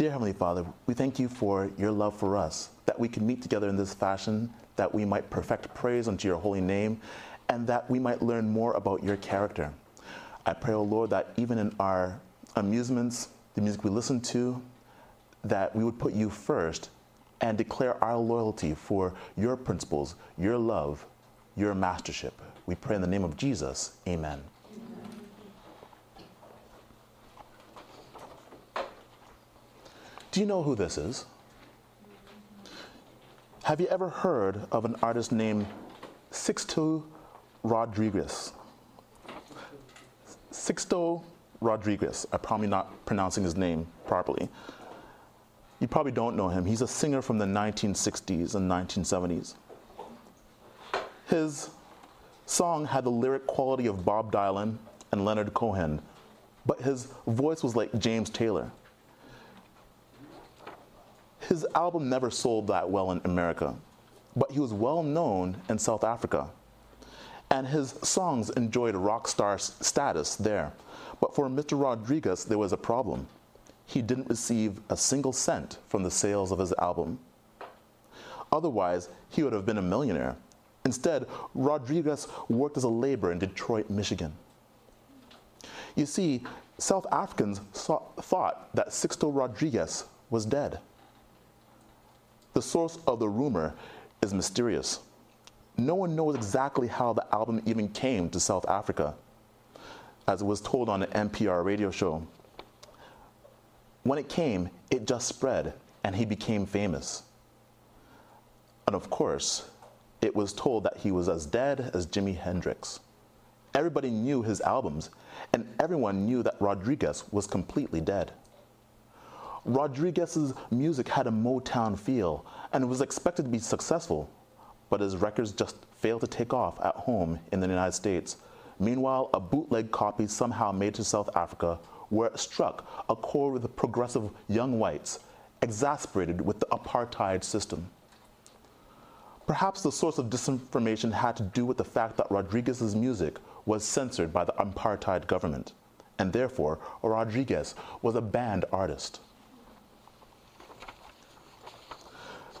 Dear Heavenly Father, we thank you for your love for us, that we can meet together in this fashion, that we might perfect praise unto your holy name, and that we might learn more about your character. I pray, O oh Lord, that even in our amusements, the music we listen to, that we would put you first and declare our loyalty for your principles, your love, your mastership. We pray in the name of Jesus. Amen. Do you know who this is? Have you ever heard of an artist named Sixto Rodriguez? Sixto Rodriguez. I'm probably not pronouncing his name properly. You probably don't know him. He's a singer from the 1960s and 1970s. His song had the lyric quality of Bob Dylan and Leonard Cohen, but his voice was like James Taylor his album never sold that well in America, but he was well known in South Africa. And his songs enjoyed rock star status there. But for Mr. Rodriguez, there was a problem. He didn't receive a single cent from the sales of his album. Otherwise, he would have been a millionaire. Instead, Rodriguez worked as a laborer in Detroit, Michigan. You see, South Africans saw, thought that Sixto Rodriguez was dead. The source of the rumor is mysterious. No one knows exactly how the album even came to South Africa, as it was told on an NPR radio show. When it came, it just spread, and he became famous. And of course, it was told that he was as dead as Jimi Hendrix. Everybody knew his albums, and everyone knew that Rodriguez was completely dead. Rodriguez's music had a Motown feel and was expected to be successful, but his records just failed to take off at home in the United States. Meanwhile, a bootleg copy somehow made to South Africa where it struck a chord with the progressive young whites, exasperated with the apartheid system. Perhaps the source of disinformation had to do with the fact that Rodriguez's music was censored by the apartheid government, and therefore Rodriguez was a banned artist.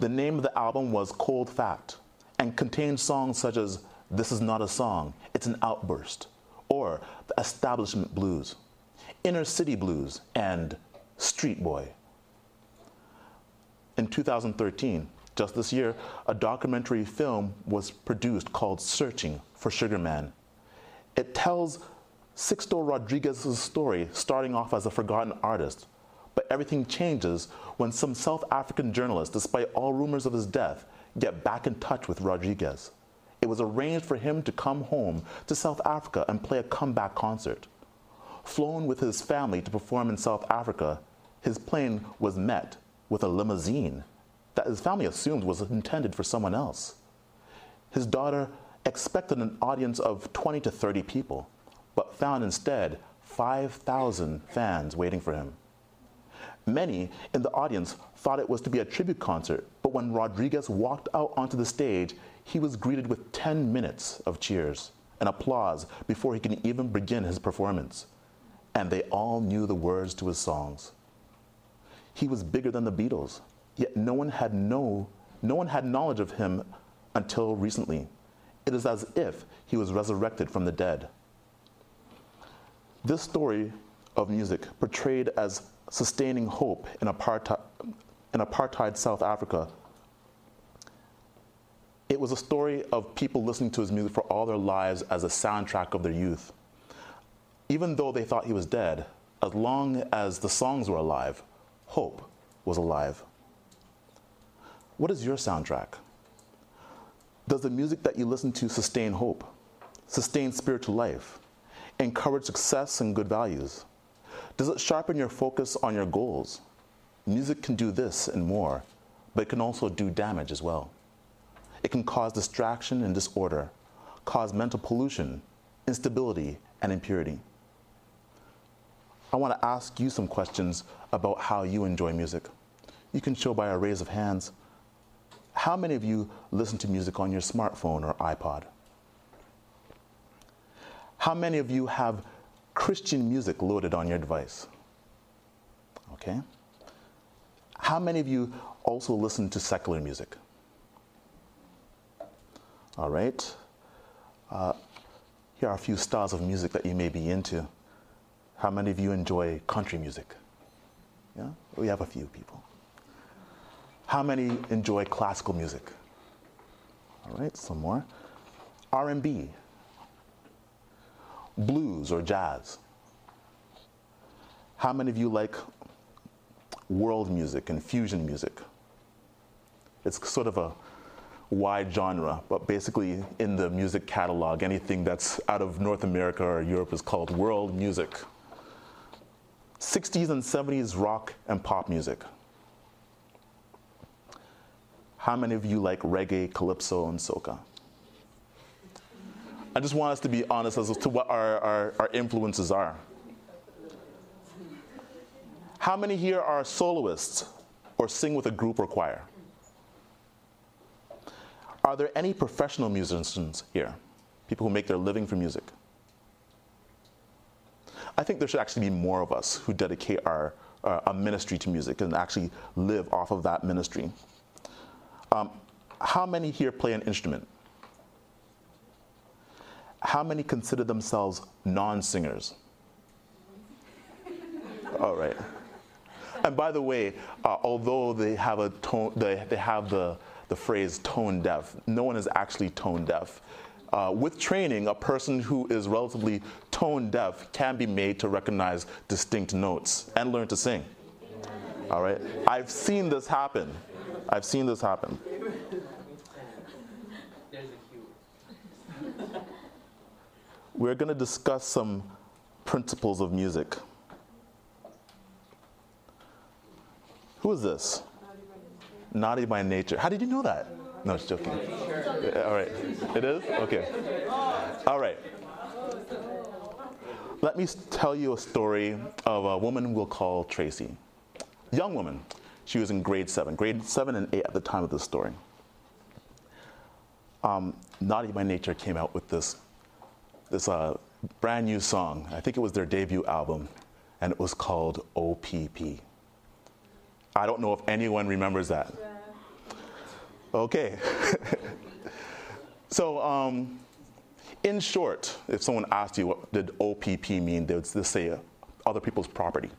The name of the album was Cold Fact and contained songs such as This Is Not a Song, It's an Outburst, or The Establishment Blues, Inner City Blues, and Street Boy. In 2013, just this year, a documentary film was produced called Searching for Sugar Man. It tells Sixto Rodriguez's story, starting off as a forgotten artist but everything changes when some South African journalists, despite all rumors of his death, get back in touch with Rodriguez. It was arranged for him to come home to South Africa and play a comeback concert. Flown with his family to perform in South Africa, his plane was met with a limousine that his family assumed was intended for someone else. His daughter expected an audience of 20 to 30 people, but found instead 5,000 fans waiting for him. Many in the audience thought it was to be a tribute concert, but when Rodriguez walked out onto the stage, he was greeted with 10 minutes of cheers and applause before he could even begin his performance. And they all knew the words to his songs. He was bigger than the Beatles, yet no one had no, no one had knowledge of him until recently. It is as if he was resurrected from the dead. This story of music, portrayed as sustaining hope in apartheid, in apartheid South Africa. It was a story of people listening to his music for all their lives as a soundtrack of their youth. Even though they thought he was dead, as long as the songs were alive, hope was alive. What is your soundtrack? Does the music that you listen to sustain hope, sustain spiritual life, encourage success and good values? Does it sharpen your focus on your goals? Music can do this and more, but it can also do damage as well. It can cause distraction and disorder, cause mental pollution, instability, and impurity. I want to ask you some questions about how you enjoy music. You can show by a raise of hands. How many of you listen to music on your smartphone or iPod? How many of you have Christian music loaded on your device. Okay? How many of you also listen to secular music? All right. Uh, here are a few styles of music that you may be into. How many of you enjoy country music? Yeah, we have a few people. How many enjoy classical music? All right, some more. R&B, blues or jazz. How many of you like world music and fusion music? It's sort of a wide genre, but basically in the music catalog, anything that's out of North America or Europe is called world music. 60s and 70s rock and pop music. How many of you like reggae, calypso, and soca? I just want us to be honest as to what our, our, our influences are. How many here are soloists or sing with a group or choir? Are there any professional musicians here? People who make their living from music? I think there should actually be more of us who dedicate our uh, a ministry to music and actually live off of that ministry. Um, how many here play an instrument? How many consider themselves non-singers? All right. And by the way, uh, although they have a tone, they, they have the the phrase tone deaf. No one is actually tone deaf. Uh, with training, a person who is relatively tone deaf can be made to recognize distinct notes and learn to sing. All right? I've seen this happen. I've seen this happen. We're going to discuss some principles of music. Who is this? naughty by nature. How did you know that? No, it's joking. All right. It is? Okay. All right. Let me tell you a story of a woman we'll call Tracy. Young woman. She was in grade seven, grade seven and eight at the time of this story. Um, Naughty by Nature came out with this, this uh, brand new song. I think it was their debut album, and it was called OPP. I don't know if anyone remembers that. Okay. so, um, in short, if someone asked you what did OPP mean, they would say uh, other people's property.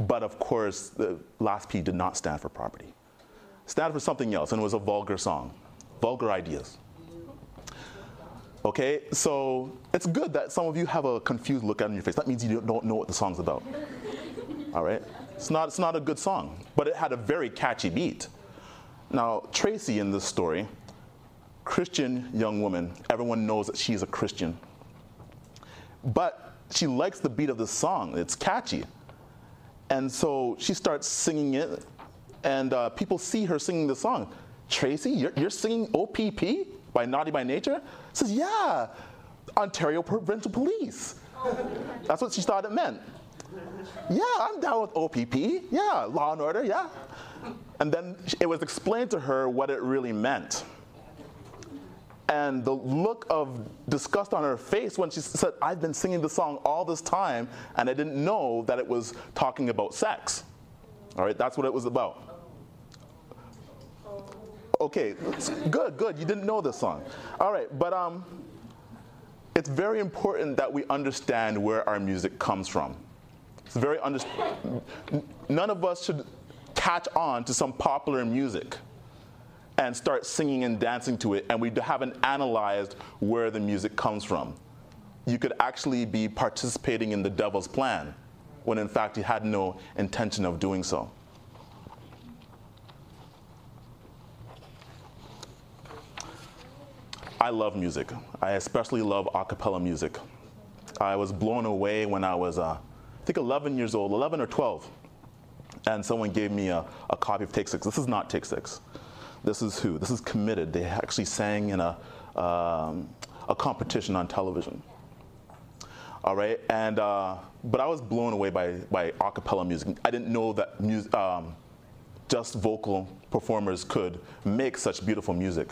But of course, the last P did not stand for property. It stood for something else, and it was a vulgar song, vulgar ideas. Okay, so it's good that some of you have a confused look on your face. That means you don't know what the song's about. All right? It's not, it's not a good song, but it had a very catchy beat. Now, Tracy in this story, Christian young woman, everyone knows that she's a Christian. But she likes the beat of the song, it's catchy. And so she starts singing it, and uh, people see her singing the song. Tracy, you're, you're singing OPP by Naughty by Nature? Says, yeah, Ontario Provincial Police. That's what she thought it meant. Yeah, I'm down with OPP. Yeah, law and order, yeah. And then it was explained to her what it really meant. And the look of disgust on her face when she said, I've been singing the song all this time and I didn't know that it was talking about sex. All right, that's what it was about. Okay, good, good. You didn't know this song. All right, but um, it's very important that we understand where our music comes from. It's very under- none of us should catch on to some popular music and start singing and dancing to it, and we haven't analyzed where the music comes from. You could actually be participating in the devil's plan when in fact you had no intention of doing so. I love music. I especially love a cappella music. I was blown away when I was uh, I think 11 years old, 11 or 12, and someone gave me a, a copy of Take Six. This is not Take Six. This is who? This is Committed. They actually sang in a, um, a competition on television. All right, and uh, but I was blown away by by a cappella music. I didn't know that um, just vocal performers could make such beautiful music.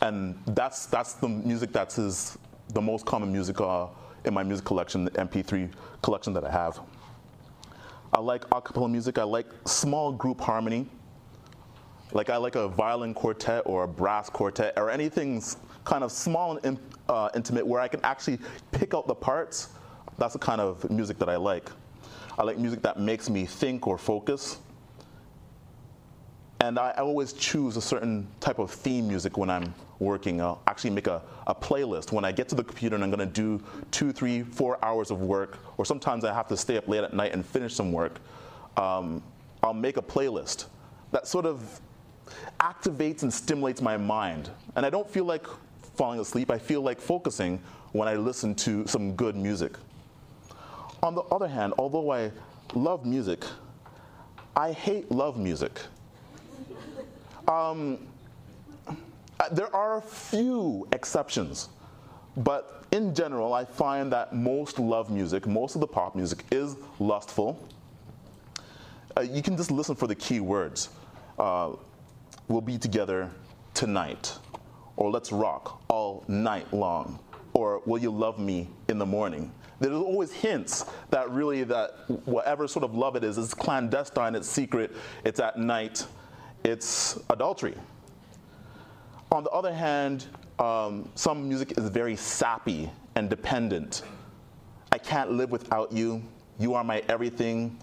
And that's that's the music that is the most common music uh, in my music collection, the MP3 collection that I have. I like a cappella music. I like small group harmony. Like I like a violin quartet or a brass quartet or anything kind of small and uh, intimate where I can actually pick out the parts. That's the kind of music that I like. I like music that makes me think or focus. And I, I always choose a certain type of theme music when I'm working. I'll actually make a, a playlist. When I get to the computer and I'm going to do two, three, four hours of work, or sometimes I have to stay up late at night and finish some work, um, I'll make a playlist that sort of activates and stimulates my mind. And I don't feel like falling asleep, I feel like focusing when I listen to some good music. On the other hand, although I love music, I hate love music. Um, uh, there are a few exceptions, but in general, I find that most love music, most of the pop music, is lustful. Uh, you can just listen for the key words. Uh, we'll be together tonight, or let's rock all night long, or will you love me in the morning? There's always hints that really that whatever sort of love it is, is clandestine, it's secret, it's at night, it's adultery. On the other hand, um, some music is very sappy and dependent. I can't live without you. You are my everything.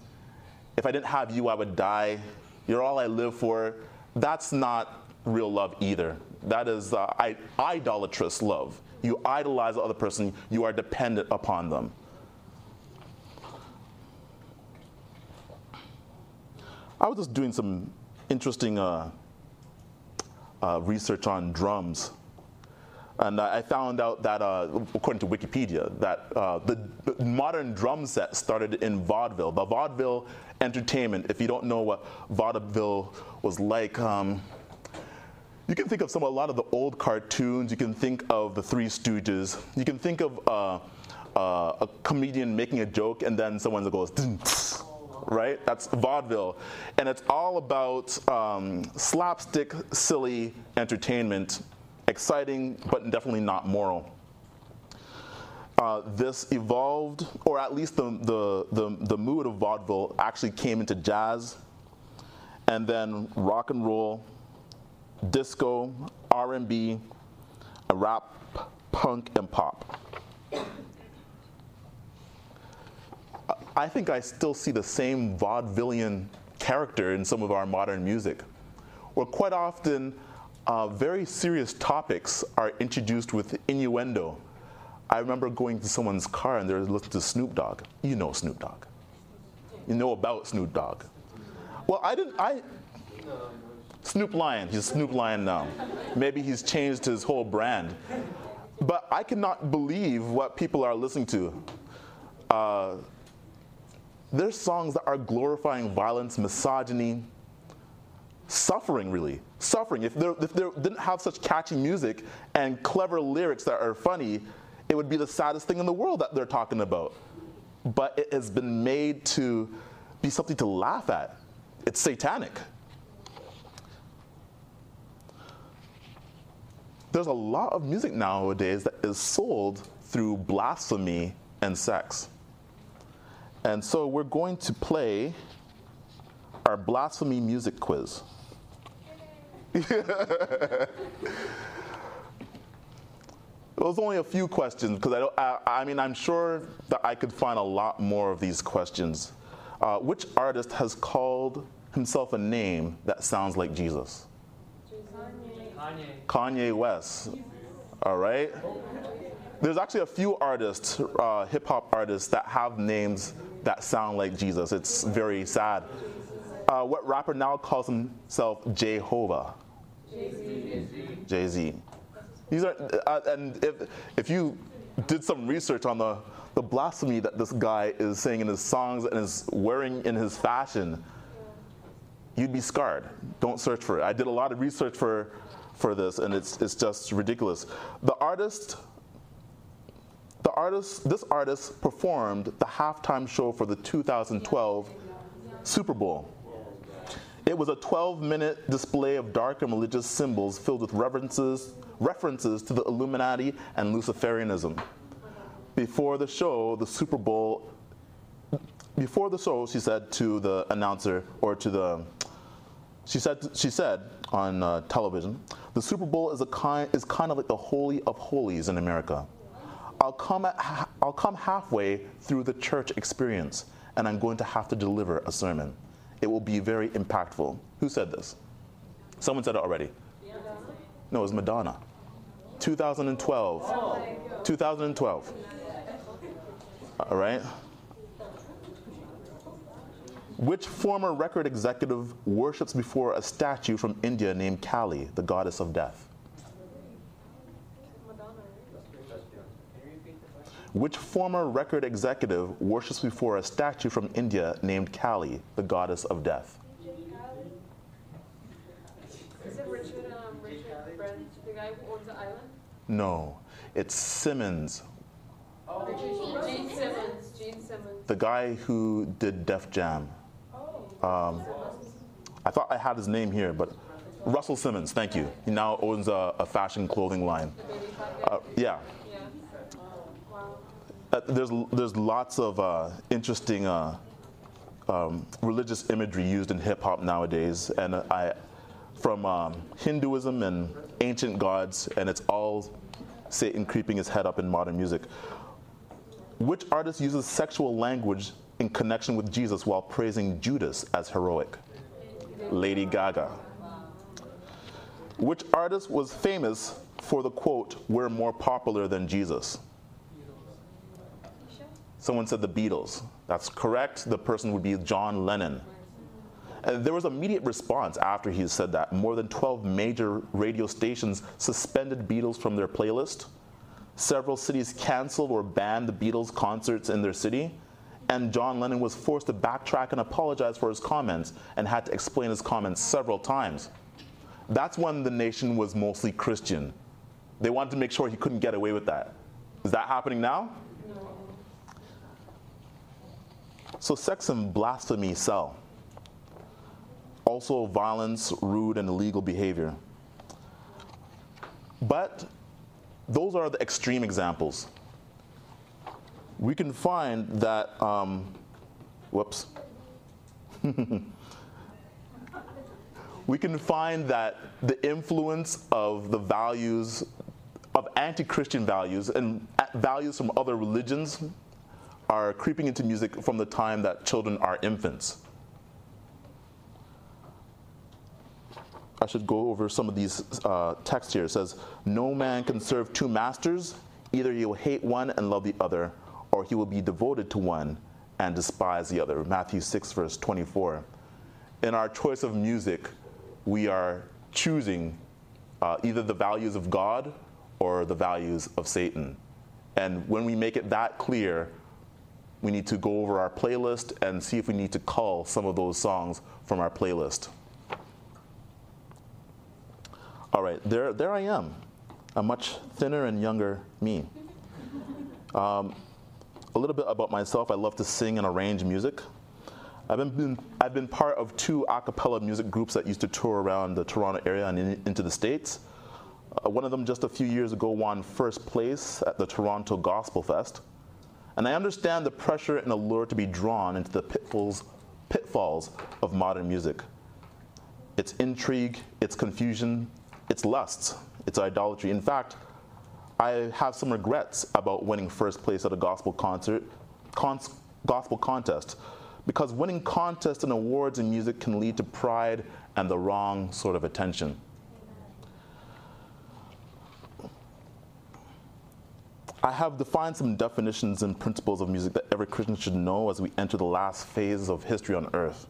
If I didn't have you, I would die. You're all I live for. That's not real love either. That is uh, I- idolatrous love. You idolize the other person, you are dependent upon them. I was just doing some interesting uh, uh, research on drums. And I found out that, uh, according to Wikipedia, that uh, the, the, modern drum set started in vaudeville. The vaudeville entertainment, if you don't know what vaudeville was like, um, you can think of some a lot of the old cartoons. You can think of the Three Stooges. You can think of uh, uh, a comedian making a joke and then someone goes, right? That's vaudeville. And it's all about um, slapstick, silly entertainment, exciting, but definitely not moral. Uh, this evolved, or at least the, the, the, the mood of vaudeville actually came into jazz, and then rock and roll, disco, R&B, rap, punk, and pop. I think I still see the same vaudevillian character in some of our modern music, where quite often uh, very serious topics are introduced with innuendo. I remember going to someone's car and they're listening to Snoop Dogg. You know Snoop Dogg. You know about Snoop Dogg. Well, I didn't. I Snoop Lion. He's Snoop Lion now. Maybe he's changed his whole brand. But I cannot believe what people are listening to. Uh, there's songs that are glorifying violence, misogyny, suffering, really. Suffering. If they if didn't have such catchy music and clever lyrics that are funny, it would be the saddest thing in the world that they're talking about. But it has been made to be something to laugh at. It's satanic. There's a lot of music nowadays that is sold through blasphemy and sex. And so we're going to play our blasphemy music quiz. There's only a few questions because I, I, I, mean, I'm sure that I could find a lot more of these questions. Uh, which artist has called himself a name that sounds like Jesus? Kanye. Kanye West. All right. There's actually a few artists, uh, hip hop artists, that have names that sound like Jesus. It's very sad. Uh, what rapper now calls himself Jehovah? Jay Z. These are, uh, and if, if you did some research on the, the blasphemy that this guy is saying in his songs and is wearing in his fashion, you'd be scarred. Don't search for it. I did a lot of research for, for this, and it's, it's just ridiculous. The artist the artist, this artist performed the halftime show for the 2012 Super Bowl. It was a 12 minute display of dark and religious symbols filled with references, references to the Illuminati and Luciferianism. Before the show, the Super Bowl, before the show, she said to the announcer or to the she said she said on uh, television, the Super Bowl is a kind is kind of like the holy of holies in America. I'll come at, I'll come halfway through the church experience, and I'm going to have to deliver a sermon. It will be very impactful. Who said this? Someone said it already. No, it was Madonna. 2012. 2012. All right. Which former record executive worships before a statue from India named Kali, the goddess of death? Which former record executive worships before a statue from India named Kali, the goddess of death? Is it Richard, um, Richard Brent, the guy who owns the island? No, it's Simmons, Richard, Gene Simmons, Gene Simmons. the guy who did Def Jam. Um, I thought I had his name here, but Russell Simmons, thank you. He now owns a, a fashion clothing line. The Baby Phat guy. Uh, yeah. Uh, there's there's lots of uh, interesting uh, um, religious imagery used in hip hop nowadays, and I from um, Hinduism and ancient gods, and it's all Satan creeping his head up in modern music. Which artist uses sexual language in connection with Jesus while praising Judas as heroic? Lady Gaga. Which artist was famous for the quote, "We're more popular than Jesus"? Someone said the Beatles. That's correct. The person would be John Lennon. And there was immediate response after he said that. More than 12 major radio stations suspended Beatles from their playlist. Several cities canceled or banned the Beatles concerts in their city. And John Lennon was forced to backtrack and apologize for his comments and had to explain his comments several times. That's when the nation was mostly Christian. They wanted to make sure he couldn't get away with that. Is that happening now? So, sex and blasphemy sell. Also, violence, rude, and illegal behavior. But those are the extreme examples. We can find that, um, whoops. we can find that the influence of the values, of anti Christian values, and values from other religions are creeping into music from the time that children are infants. I should go over some of these uh, texts here. It says, No man can serve two masters. Either he will hate one and love the other, or he will be devoted to one and despise the other. Matthew 6, verse 24. In our choice of music, we are choosing uh, either the values of God or the values of Satan. And when we make it that clear, we need to go over our playlist and see if we need to cull some of those songs from our playlist. All right, there, there I am, a much thinner and younger me. Um, a little bit about myself I love to sing and arrange music. I've been, I've been part of two a cappella music groups that used to tour around the Toronto area and in, into the States. Uh, one of them just a few years ago won first place at the Toronto Gospel Fest. And I understand the pressure and allure to be drawn into the pitfalls, pitfalls of modern music. Its intrigue, its confusion, its lusts, its idolatry. In fact, I have some regrets about winning first place at a gospel concert, cons- gospel contest, because winning contests and awards in music can lead to pride and the wrong sort of attention. I have defined some definitions and principles of music that every Christian should know as we enter the last phase of history on earth.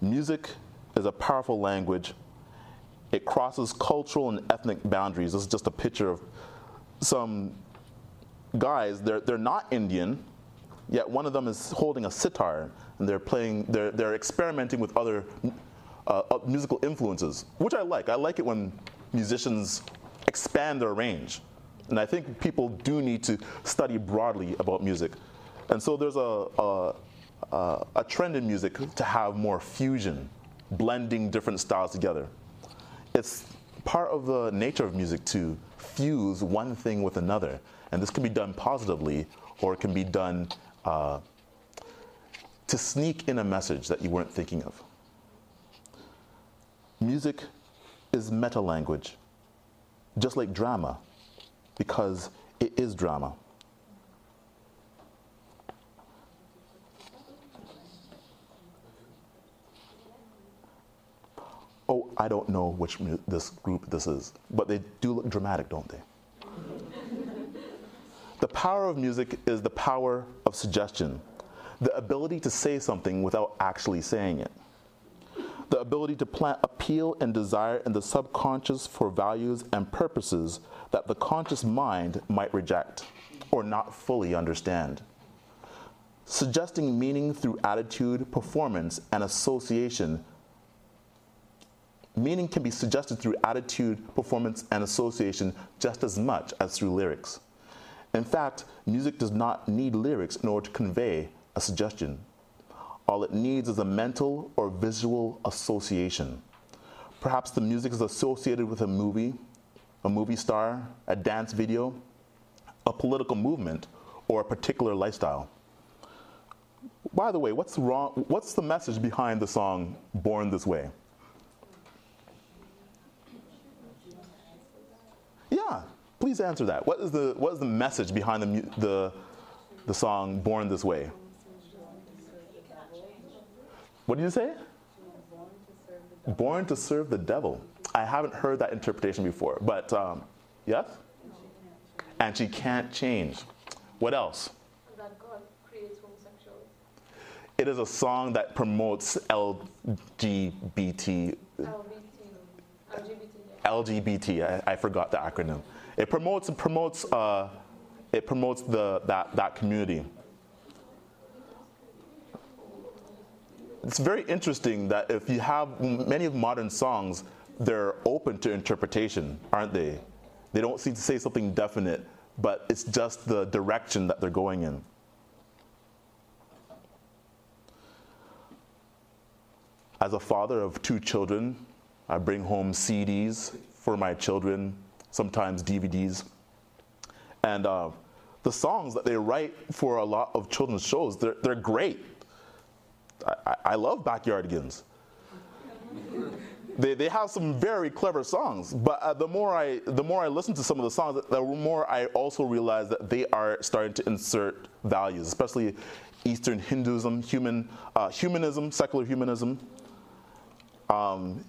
Music is a powerful language. It crosses cultural and ethnic boundaries. This is just a picture of some guys. They're, they're not Indian, yet one of them is holding a sitar and they're playing, they're, they're experimenting with other uh, musical influences, which I like. I like it when musicians expand their range. And I think people do need to study broadly about music. And so there's a, a, a, trend in music to have more fusion, blending different styles together. It's part of the nature of music to fuse one thing with another. And this can be done positively or it can be done uh, to sneak in a message that you weren't thinking of. Music is meta language, just like drama, because it is drama. Oh, I don't know which mu- this group this is, but they do look dramatic, don't they? the power of music is the power of suggestion, the ability to say something without actually saying it, the ability to plant appeal and desire in the subconscious for values and purposes that the conscious mind might reject or not fully understand. Suggesting meaning through attitude, performance, and association Meaning can be suggested through attitude, performance, and association just as much as through lyrics. In fact, music does not need lyrics in order to convey a suggestion. All it needs is a mental or visual association. Perhaps the music is associated with a movie, a movie star, a dance video, a political movement, or a particular lifestyle. By the way, what's wrong? What's the message behind the song Born This Way? Yeah, please answer that. What is the, what is the message behind the, the, the song Born This Way? What did you say? Born to serve the devil. I haven't heard that interpretation before, but um, yes? And she can't change. What else? That God creates homosexuality. It is a song that promotes LGBT. LGBT. yeah. LGBT. I, I forgot the acronym. It promotes it promotes uh, it promotes the that that community. It's very interesting that if you have many of modern songs, they're open to interpretation, aren't they? They don't seem to say something definite, but it's just the direction that they're going in. As a father of two children, I bring home CDs for my children, sometimes DVDs. And uh, the songs that they write for a lot of children's shows, they're, they're great. I, I- love Backyardigans. They, they have some very clever songs, but uh, the more I the more I listen to some of the songs, the more I also realize that they are starting to insert values, especially Eastern Hinduism, human uh, humanism, secular humanism. Um,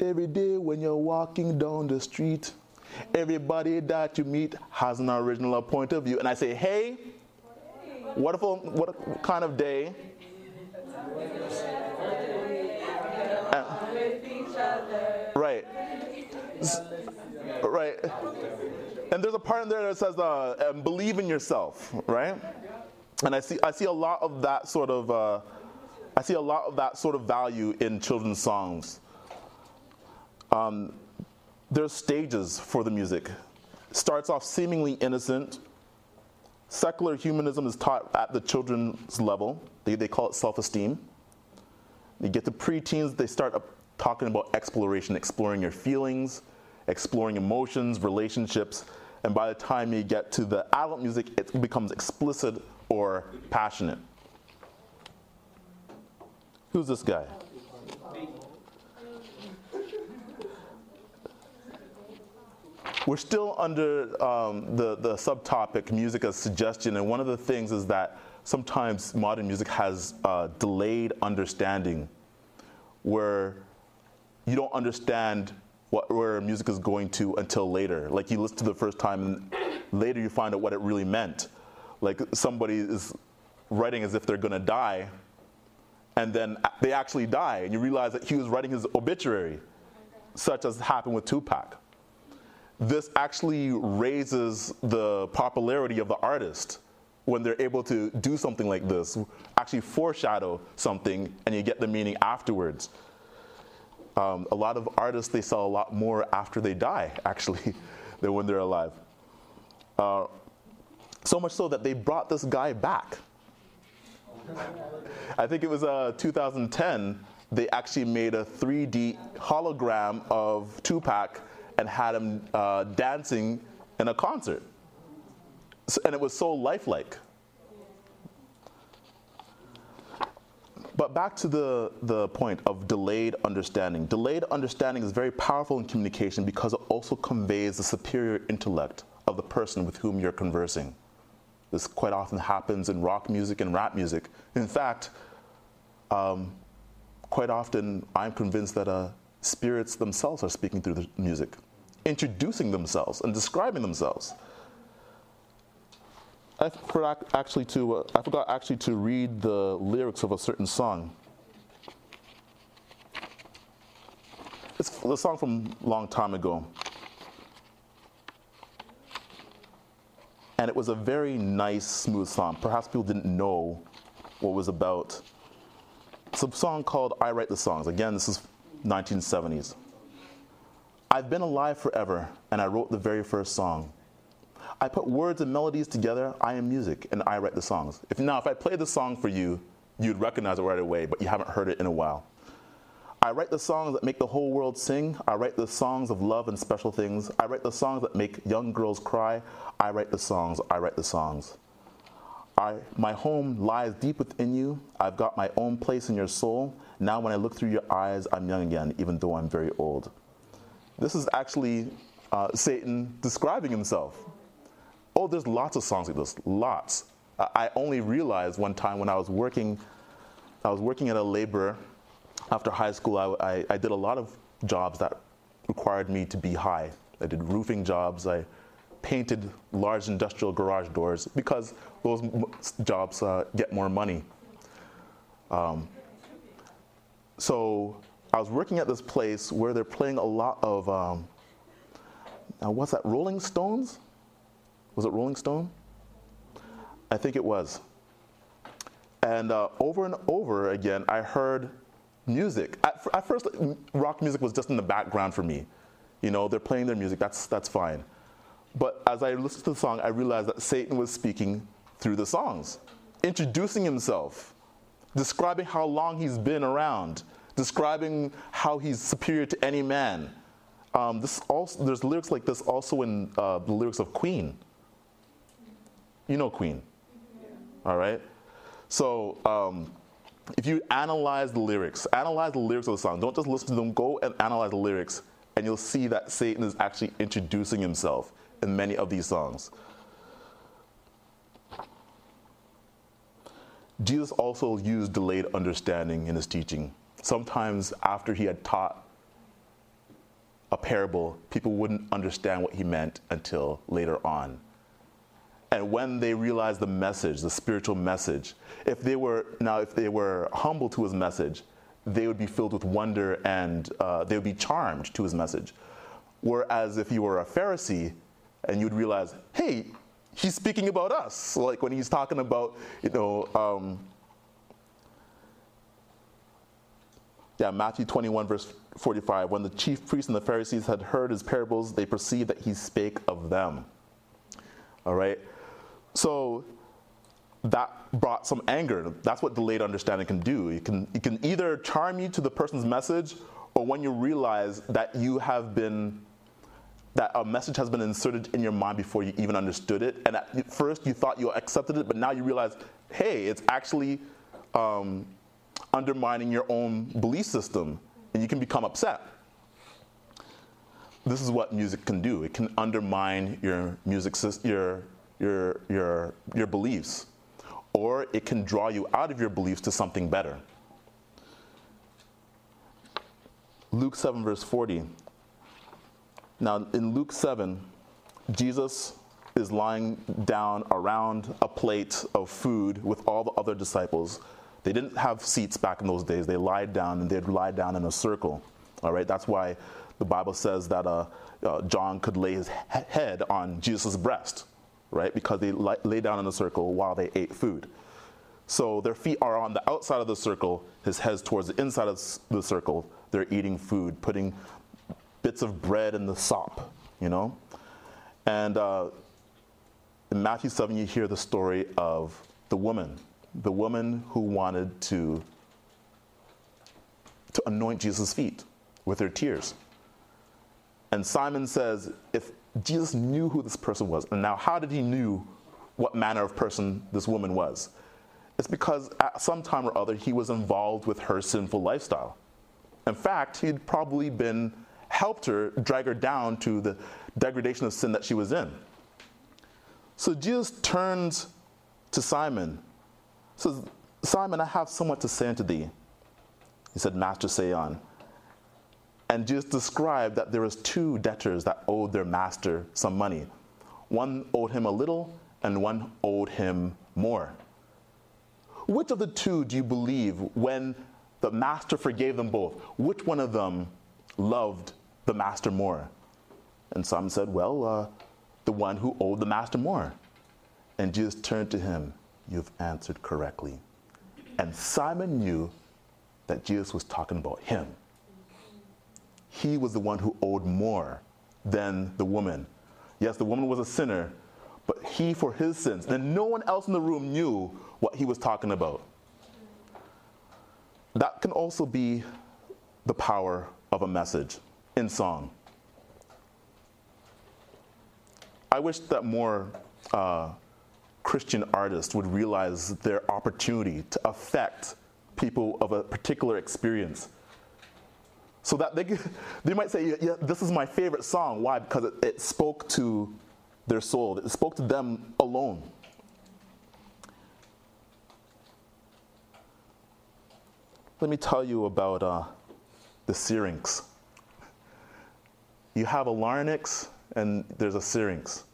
every day when you're walking down the street, everybody that you meet has an original point of view, and I say, hey, what a, what kind of day? Right. Right. And there's a part in there that says, uh, um, believe in yourself, right? And I see, I see a lot of that sort of, uh, I see a lot of that sort of value in children's songs. Um, there's stages for the music. Starts off seemingly innocent. Secular humanism is taught at the children's level. They, they call it self-esteem. You get to preteens, they start talking about exploration, exploring your feelings, exploring emotions, relationships, and by the time you get to the adult music, it becomes explicit or passionate. Who's this guy? We're still under um, the, the subtopic music as suggestion, and one of the things is that sometimes modern music has uh, delayed understanding where you don't understand what, where music is going to until later. Like you listen to the first time, and later you find out what it really meant. Like somebody is writing as if they're gonna die, and then they actually die, and you realize that he was writing his obituary, such as happened with Tupac. This actually raises the popularity of the artist when they're able to do something like this, actually foreshadow something, and you get the meaning afterwards. Um, a lot of artists they sell a lot more after they die, actually, than when they're alive. Uh, so much so that they brought this guy back. I think it was uh, 2010. They actually made a 3D hologram of Tupac and had him uh, dancing in a concert, S- and it was so lifelike. But back to the, the point of delayed understanding. Delayed understanding is very powerful in communication because it also conveys the superior intellect of the person with whom you're conversing. This quite often happens in rock music and rap music. In fact, um, quite often I'm convinced that uh, spirits themselves are speaking through the music, introducing themselves and describing themselves. I forgot actually to uh, I forgot actually to read the lyrics of a certain song. It's a song from a long time ago. And it was a very nice, smooth song. Perhaps people didn't know what was about. It's a song called I Write the Songs. Again, this is 1970s. I've been alive forever, and I wrote the very first song. I put words and melodies together. I am music, and I write the songs. If now, if I play the song for you, you'd recognize it right away, but you haven't heard it in a while. I write the songs that make the whole world sing. I write the songs of love and special things. I write the songs that make young girls cry. I write the songs. I write the songs. I, my home lies deep within you. I've got my own place in your soul. Now, when I look through your eyes, I'm young again, even though I'm very old. This is actually uh, Satan describing himself. Oh, there's lots of songs like this, lots. I only realized one time when I was working, I was working at a laborer after high school. I, I, I did a lot of jobs that required me to be high. I did roofing jobs. I painted large industrial garage doors because those jobs uh, get more money. Um, so I was working at this place where they're playing a lot of, um, now what's that, Rolling Stones? Was it Rolling Stone? I think it was. And uh, over and over again, I heard music. At, at, first, rock music was just in the background for me. You know, they're playing their music, that's, that's fine. But as I listened to the song, I realized that Satan was speaking through the songs, introducing himself, describing how long he's been around, describing how he's superior to any man. Um, this also, there's lyrics like this also in uh, the lyrics of Queen. You know Queen. All right? So um, if you analyze the lyrics, analyze the lyrics of the song, don't just listen to them, go and analyze the lyrics, and you'll see that Satan is actually introducing himself in many of these songs. Jesus also used delayed understanding in his teaching. Sometimes, after he had taught a parable, people wouldn't understand what he meant until later on. And when they realized the message, the spiritual message, if they were now if they were humble to his message, they would be filled with wonder and uh, they would be charmed to his message. Whereas if you were a Pharisee and you'd realize, hey, he's speaking about us, like when he's talking about, you know, um, yeah, Matthew 21, verse 45. When the chief priests and the Pharisees had heard his parables, they perceived that he spake of them. All right? So that brought some anger. That's what delayed understanding can do. It can, it can either charm you to the person's message, or when you realize that you have been, that a message has been inserted in your mind before you even understood it. And at first you thought you accepted it, but now you realize, hey, it's actually um, undermining your own belief system, and you can become upset. This is what music can do. It can undermine your music, your your, your, your beliefs, or it can draw you out of your beliefs to something better. Luke 7, verse 40. Now, in Luke 7, Jesus is lying down around a plate of food with all the other disciples. They didn't have seats back in those days. They lied down and they'd lie down in a circle. All right, that's why the Bible says that uh, uh, John could lay his he- head on Jesus' breast right? Because they lay down in a circle while they ate food. So their feet are on the outside of the circle, his head's towards the inside of the circle. They're eating food, putting bits of bread in the sop, you know? And uh, in Matthew 7, you hear the story of the woman, the woman who wanted to, to anoint Jesus' feet with her tears. And Simon says, if Jesus knew who this person was. And now, how did he knew what manner of person this woman was? It's because at some time or other he was involved with her sinful lifestyle. In fact, he'd probably been helped her drag her down to the degradation of sin that she was in. So Jesus turns to Simon, says, Simon, I have somewhat to say unto thee. He said, Master, say on. And Jesus described that there was two debtors that owed their master some money. One owed him a little, and one owed him more. Which of the two do you believe when the master forgave them both? Which one of them loved the master more? And Simon said, Well, uh, the one who owed the master more. And Jesus turned to him, You've answered correctly. And Simon knew that Jesus was talking about him. He was the one who owed more than the woman. Yes, the woman was a sinner, but he for his sins. And no one else in the room knew what he was talking about. That can also be the power of a message in song. I wish that more uh, Christian artists would realize their opportunity to affect people of a particular experience. So that they, they might say, yeah, this is my favorite song. Why? Because it, it spoke to their soul, it spoke to them alone. Let me tell you about uh, the syrinx. You have a larynx and there's a syrinx.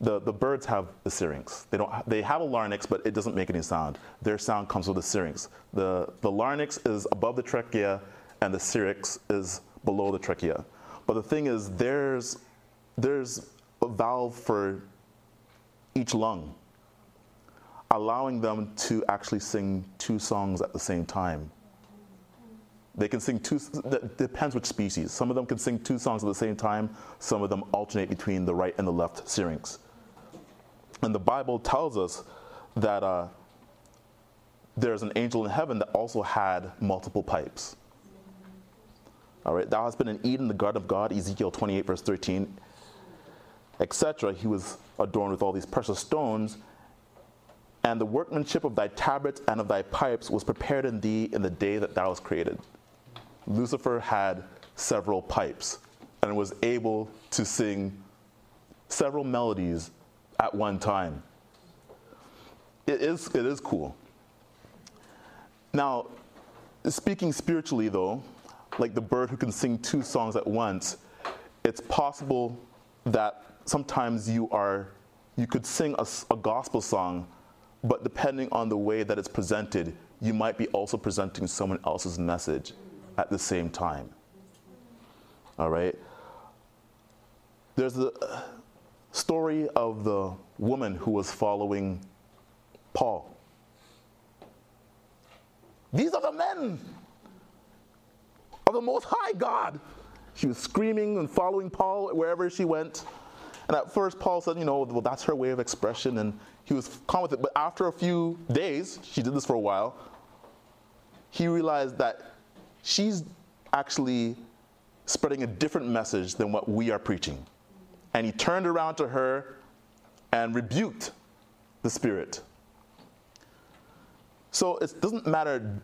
The, the birds have the syrinx. They, don't, they have a larynx, but it doesn't make any sound. Their sound comes with the syrinx. The, the larynx is above the trachea, and the syrinx is below the trachea. But the thing is, there's, there's a valve for each lung, allowing them to actually sing two songs at the same time. They can sing two, depends which species. Some of them can sing two songs at the same time, some of them alternate between the right and the left syrinx. And the Bible tells us that uh, there's an angel in heaven that also had multiple pipes. All right, thou hast been in Eden, the garden of God, Ezekiel 28, verse 13, etc. He was adorned with all these precious stones. And the workmanship of thy tabrets and of thy pipes was prepared in thee in the day that thou was created. Lucifer had several pipes and was able to sing several melodies at one time. It is, it is cool. Now, speaking spiritually, though, like the bird who can sing two songs at once, it's possible that sometimes you are you could sing a, a, gospel song, but depending on the way that it's presented, you might be also presenting someone else's message at the same time. All right. There's the story of the woman who was following Paul. These are the men of the Most High God. She was screaming and following Paul wherever she went. And at first, Paul said, you know, well, that's her way of expression. And he was calm with it. But after a few days, she did this for a while, he realized that she's actually spreading a different message than what we are preaching. And he turned around to her and rebuked the spirit. So it doesn't matter.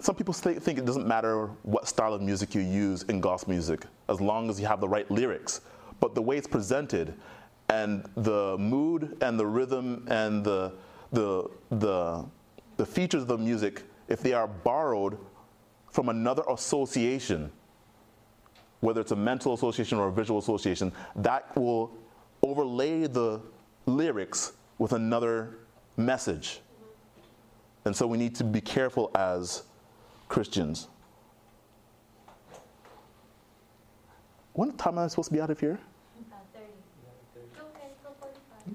Some people think it doesn't matter what style of music you use in gospel music, as long as you have the right lyrics. But the way it's presented, and the mood, and the rhythm, and the the the, the features of the music, if they are borrowed from another association, whether it's a mental association or a visual association, that will overlay the lyrics with another message. And so we need to be careful as Christians. What time am I supposed to be out of here? About 30. Okay, go 45.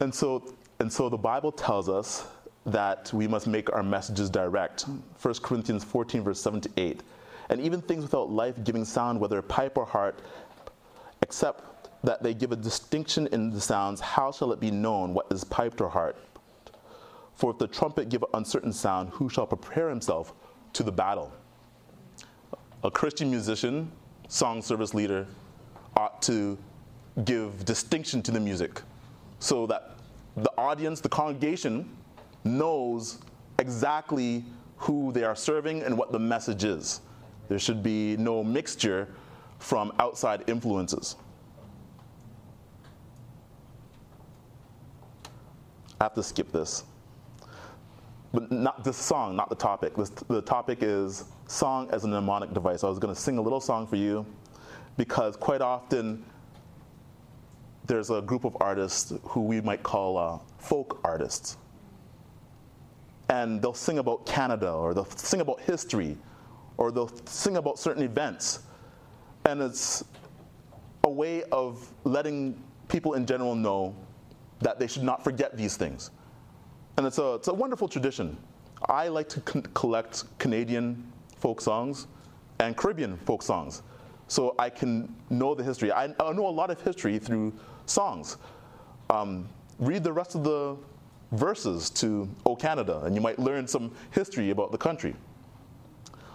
And so, and so the Bible tells us that we must make our messages direct. 1 Corinthians 14, verse 7 to 8. And even things without life giving sound, whether pipe or heart, except that they give a distinction in the sounds, how shall it be known what is piped or heart? For if the trumpet give an uncertain sound, who shall prepare himself to the battle? A Christian musician, song service leader, ought to give distinction to the music so that the audience, the congregation, knows exactly who they are serving and what the message is. There should be no mixture from outside influences. I have to skip this. But not this song, not the topic. This, the topic is song as a mnemonic device. I was going to sing a little song for you because quite often there's a group of artists who we might call uh, folk artists. And they'll sing about Canada or they'll sing about history or they'll sing about certain events. And it's a way of letting people in general know that they should not forget these things. And it's a, it's a wonderful tradition. I like to con- collect Canadian folk songs and Caribbean folk songs so I can know the history. I, I know a lot of history through songs. Um, read the rest of the verses to O Canada, and you might learn some history about the country.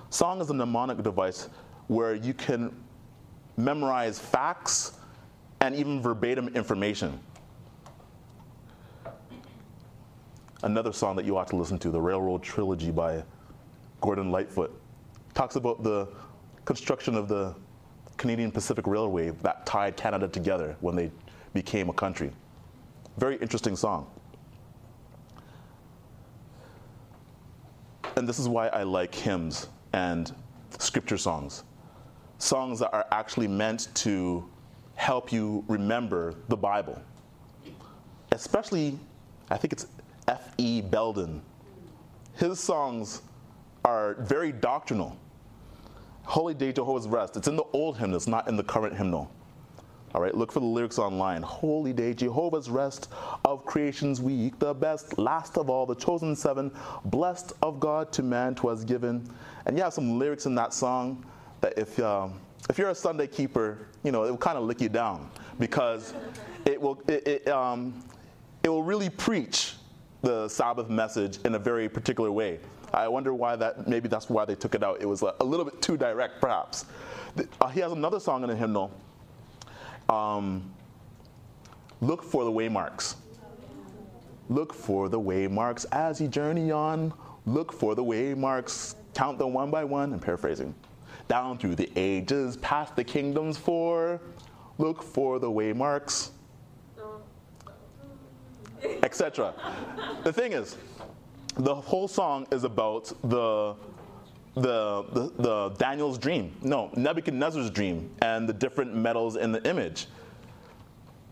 Song is a mnemonic device where you can memorize facts and even verbatim information. Another song that you ought to listen to, the Railroad Trilogy by Gordon Lightfoot, talks about the construction of the Canadian Pacific Railway that tied Canada together when they became a country. Very interesting song. And this is why I like hymns and scripture songs. Songs that are actually meant to help you remember the Bible. Especially, I think it's F.E. Belden. His songs are very doctrinal. Holy Day, Jehovah's Rest. It's in the old hymnal, it's not in the current hymnal. All right, look for the lyrics online. Holy day, Jehovah's rest of creation's week, the best, last of all, the chosen seven, blessed of God to man twas given. And you have some lyrics in that song that if, uh, if you're a Sunday keeper, you know, it will kind of lick you down because it will, it, it, um, it will really preach the Sabbath message in a very particular way. I wonder why that, maybe that's why they took it out. It was a, little bit too direct, perhaps. Uh, he has another song in the hymnal um, look four the waymarks. Look for the waymarks as you journey on. Look for the waymarks. Count them one by one. I'm paraphrasing. Down through the ages, past the kingdoms for. Look for the waymarks, etc. The thing is, the whole song is about the the, the, the, Daniel's dream. No, Nebuchadnezzar's dream and the different metals in the image.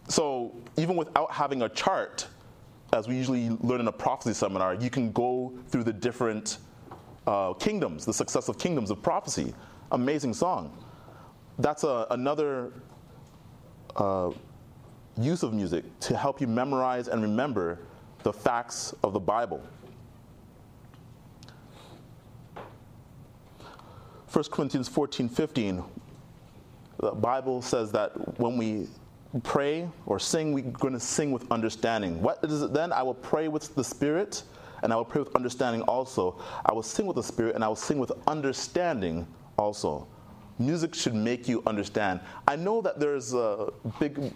So even without having a chart, as we usually learn in a prophecy seminar, you can go through the different uh, kingdoms, the successive kingdoms of prophecy. Amazing song. That's a, another uh, use of music to help you memorize and remember the facts of the Bible. 1 Corinthians 14 15, the Bible says that when we pray or sing, we're going to sing with understanding. What is it then? I will pray with the Spirit and I will pray with understanding also. I will sing with the Spirit and I will sing with understanding also. Music should make you understand. I know that there's a big,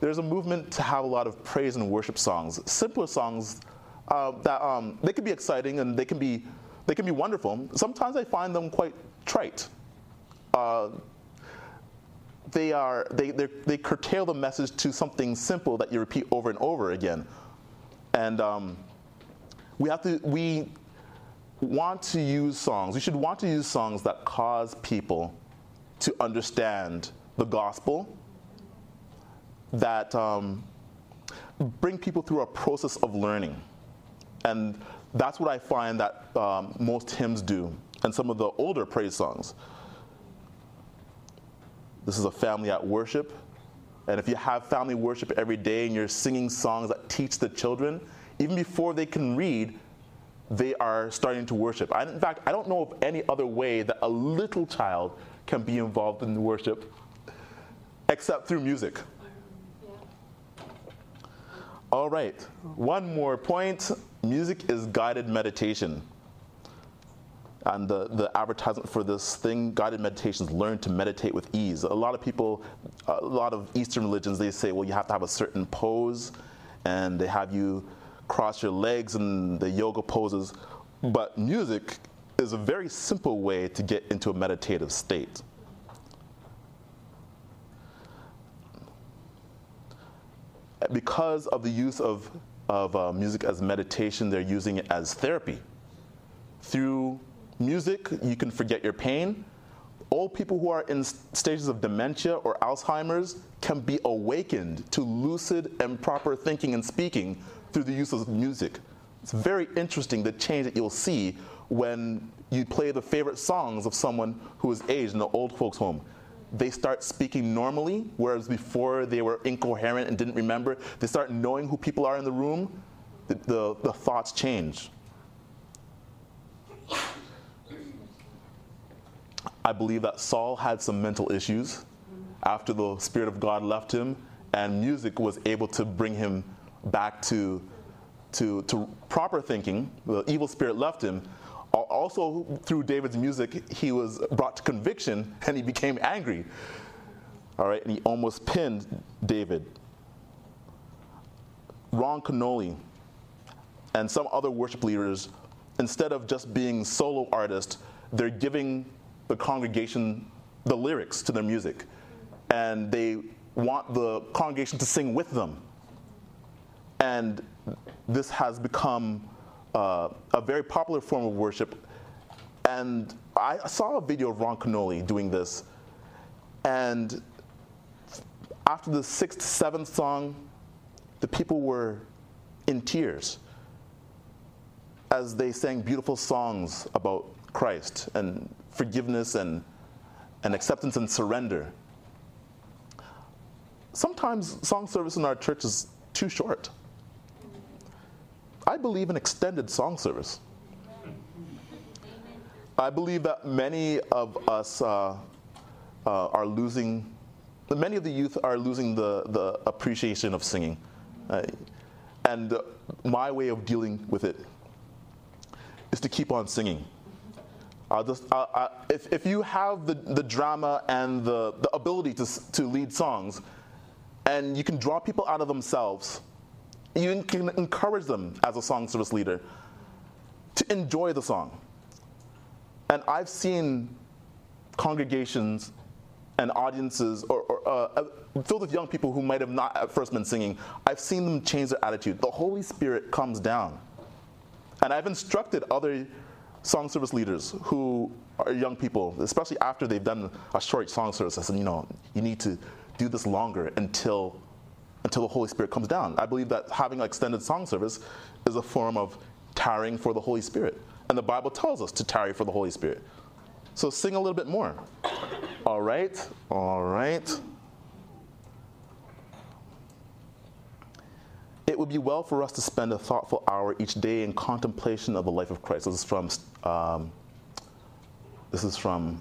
there's a movement to have a lot of praise and worship songs, simpler songs uh, that um, they can be exciting and they can be they can be wonderful. Sometimes I find them quite trite. Uh, they, are, they, they curtail the message to something simple that you repeat over and over again. And um, we have to, we want to use songs, we should want to use songs that cause people to understand the gospel, that um, bring people through a process of learning. And that's what I find that um, most hymns do, and some of the older praise songs. This is a family at worship. And if you have family worship every day and you're singing songs that teach the children, even before they can read, they are starting to worship. I, in fact, I don't know of any other way that a little child can be involved in worship except through music. All right, one more point music is guided meditation. And the, the advertisement for this thing, guided meditations, learn to meditate with ease. A lot of people, a lot of Eastern religions, they say, well, you have to have a certain pose, and they have you cross your legs in the yoga poses. But music is a very simple way to get into a meditative state. Because of the use of, of uh, music as meditation, they're using it as therapy. Through music, you can forget your pain. Old people who are in stages of dementia or Alzheimer's can be awakened to lucid and proper thinking and speaking through the use of music. It's very interesting the change that you'll see when you play the favorite songs of someone who is aged in an old folks' home. They start speaking normally, whereas before they were incoherent and didn't remember. They start knowing who people are in the room. The, the, the thoughts change. I believe that Saul had some mental issues after the Spirit of God left him, and music was able to bring him back to, to, to proper thinking. The evil spirit left him. Also, through David's music, he was brought to conviction and he became angry. All right, and he almost pinned David. Ron Kenoly and some other worship leaders, instead of just being solo artists, they're giving the congregation the lyrics to their music. And they want the congregation to sing with them. And this has become uh, a very popular form of worship. And I saw a video of Ron Kenoly doing this. And after the sixth, seventh song, the people were in tears as they sang beautiful songs about Christ and forgiveness and, and acceptance and surrender. Sometimes song service in our church is too short. I believe in extended song service. I believe that many of us uh, uh, are losing, many of the youth are losing the, the appreciation of singing. Uh, and my way of dealing with it is to keep on singing. I'll just, if, if you have the, the drama and the, the ability to, to lead songs, and you can draw people out of themselves, you can encourage them as a song service leader to enjoy the song. And I've seen congregations and audiences or, or uh, filled with young people who might have not at first been singing, I've seen them change their attitude. The Holy Spirit comes down. And I've instructed other song service leaders who are young people, especially after they've done a short song service. I said, you know, you need to do this longer until until the Holy Spirit comes down. I believe that having an extended song service is a form of tarrying for the Holy Spirit. And the Bible tells us to tarry for the Holy Spirit. So sing a little bit more. All right, all right. It would be well for us to spend a thoughtful hour each day in contemplation of the life of Christ. This is from, um, this is from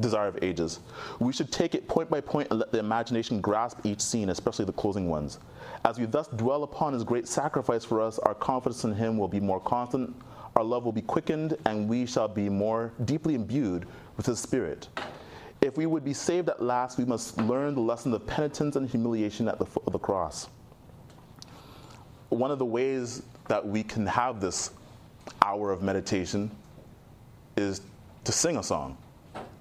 Desire of Ages. We should take it point by point and let the imagination grasp each scene, especially the closing ones. As we thus dwell upon his great sacrifice for us, our confidence in him will be more constant, our love will be quickened, and we shall be more deeply imbued with his spirit. If we would be saved at last, we must learn the lesson of penitence and humiliation at the foot of the cross. One of the ways that we can have this hour of meditation is to sing a song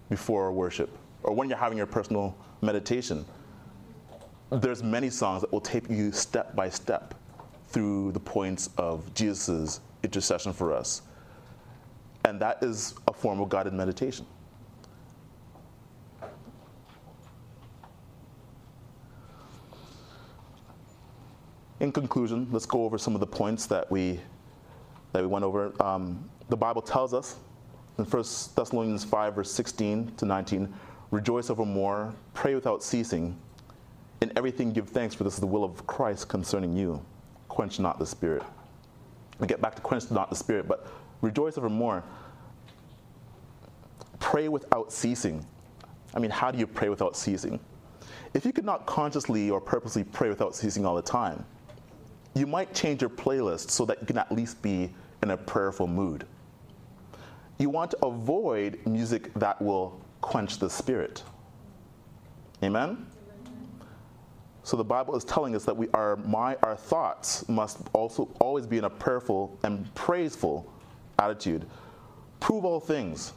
before worship or when you're having your personal meditation. There's many songs that will take you step by step through the points of Jesus' intercession for us. And that is a form of guided meditation. In conclusion, let's go over some of the points that we that we went over. Um, the Bible tells us in 1 Thessalonians 5, verse 16 to 19, rejoice evermore, pray without ceasing. In everything give thanks, for this is the will of Christ concerning you. Quench not the spirit. We get back to quench not the spirit, but rejoice evermore. Pray without ceasing. I mean, how do you pray without ceasing? If you could not consciously or purposely pray without ceasing all the time, you might change your playlist so that you can at least be in a prayerful mood You want to avoid music that will quench the spirit. Amen? So the Bible is telling us that we are my our thoughts must also always be in a prayerful and praiseful attitude. Prove all things.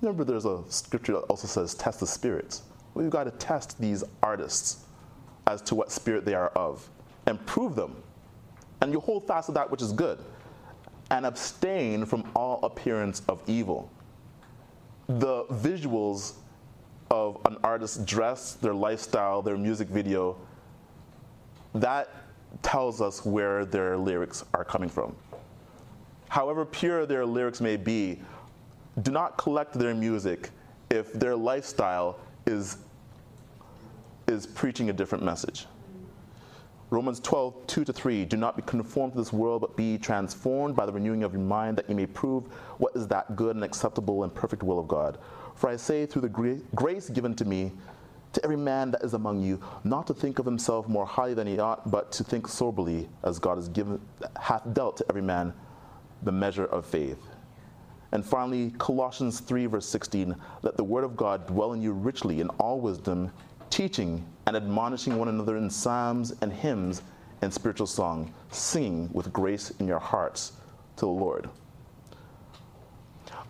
Remember there's a scripture that also says test the spirits. We've got to test these artists as to what spirit they are of and prove them. And you hold fast to that which is good and abstain from all appearance of evil. The visuals of an artist's dress, their lifestyle, their music video, that tells us where their lyrics are coming from. However pure their lyrics may be, do not collect their music if their lifestyle is, is preaching a different message. Romans 12, 2 to 3. Do not be conformed to this world, but be transformed by the renewing of your mind, that you may prove what is that good and acceptable and perfect will of God. For I say, through the grace given to me, to every man that is among you, not to think of himself more highly than he ought, but to think soberly, as God has given, hath dealt to every man the measure of faith. And finally, Colossians 3, verse 16 let the word of God dwell in you richly in all wisdom, teaching and admonishing one another in psalms and hymns and spiritual song, singing with grace in your hearts to the Lord.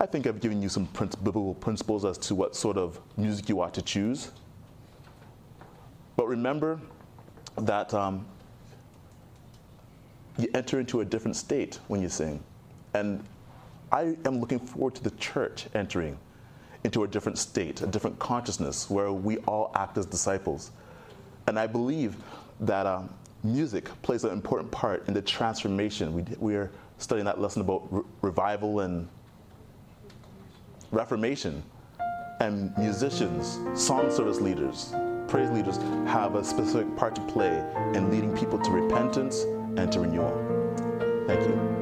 I think I've given you some biblical principles as to what sort of music you ought to choose. But remember that um, you enter into a different state when you sing. And I am looking forward to the church entering into a different state, a different consciousness where we all act as disciples. And I believe that um, music plays an important part in the transformation. We, we are studying that lesson about re- revival and reformation. And musicians, song service leaders, praise leaders have a specific part to play in leading people to repentance and to renewal. Thank you.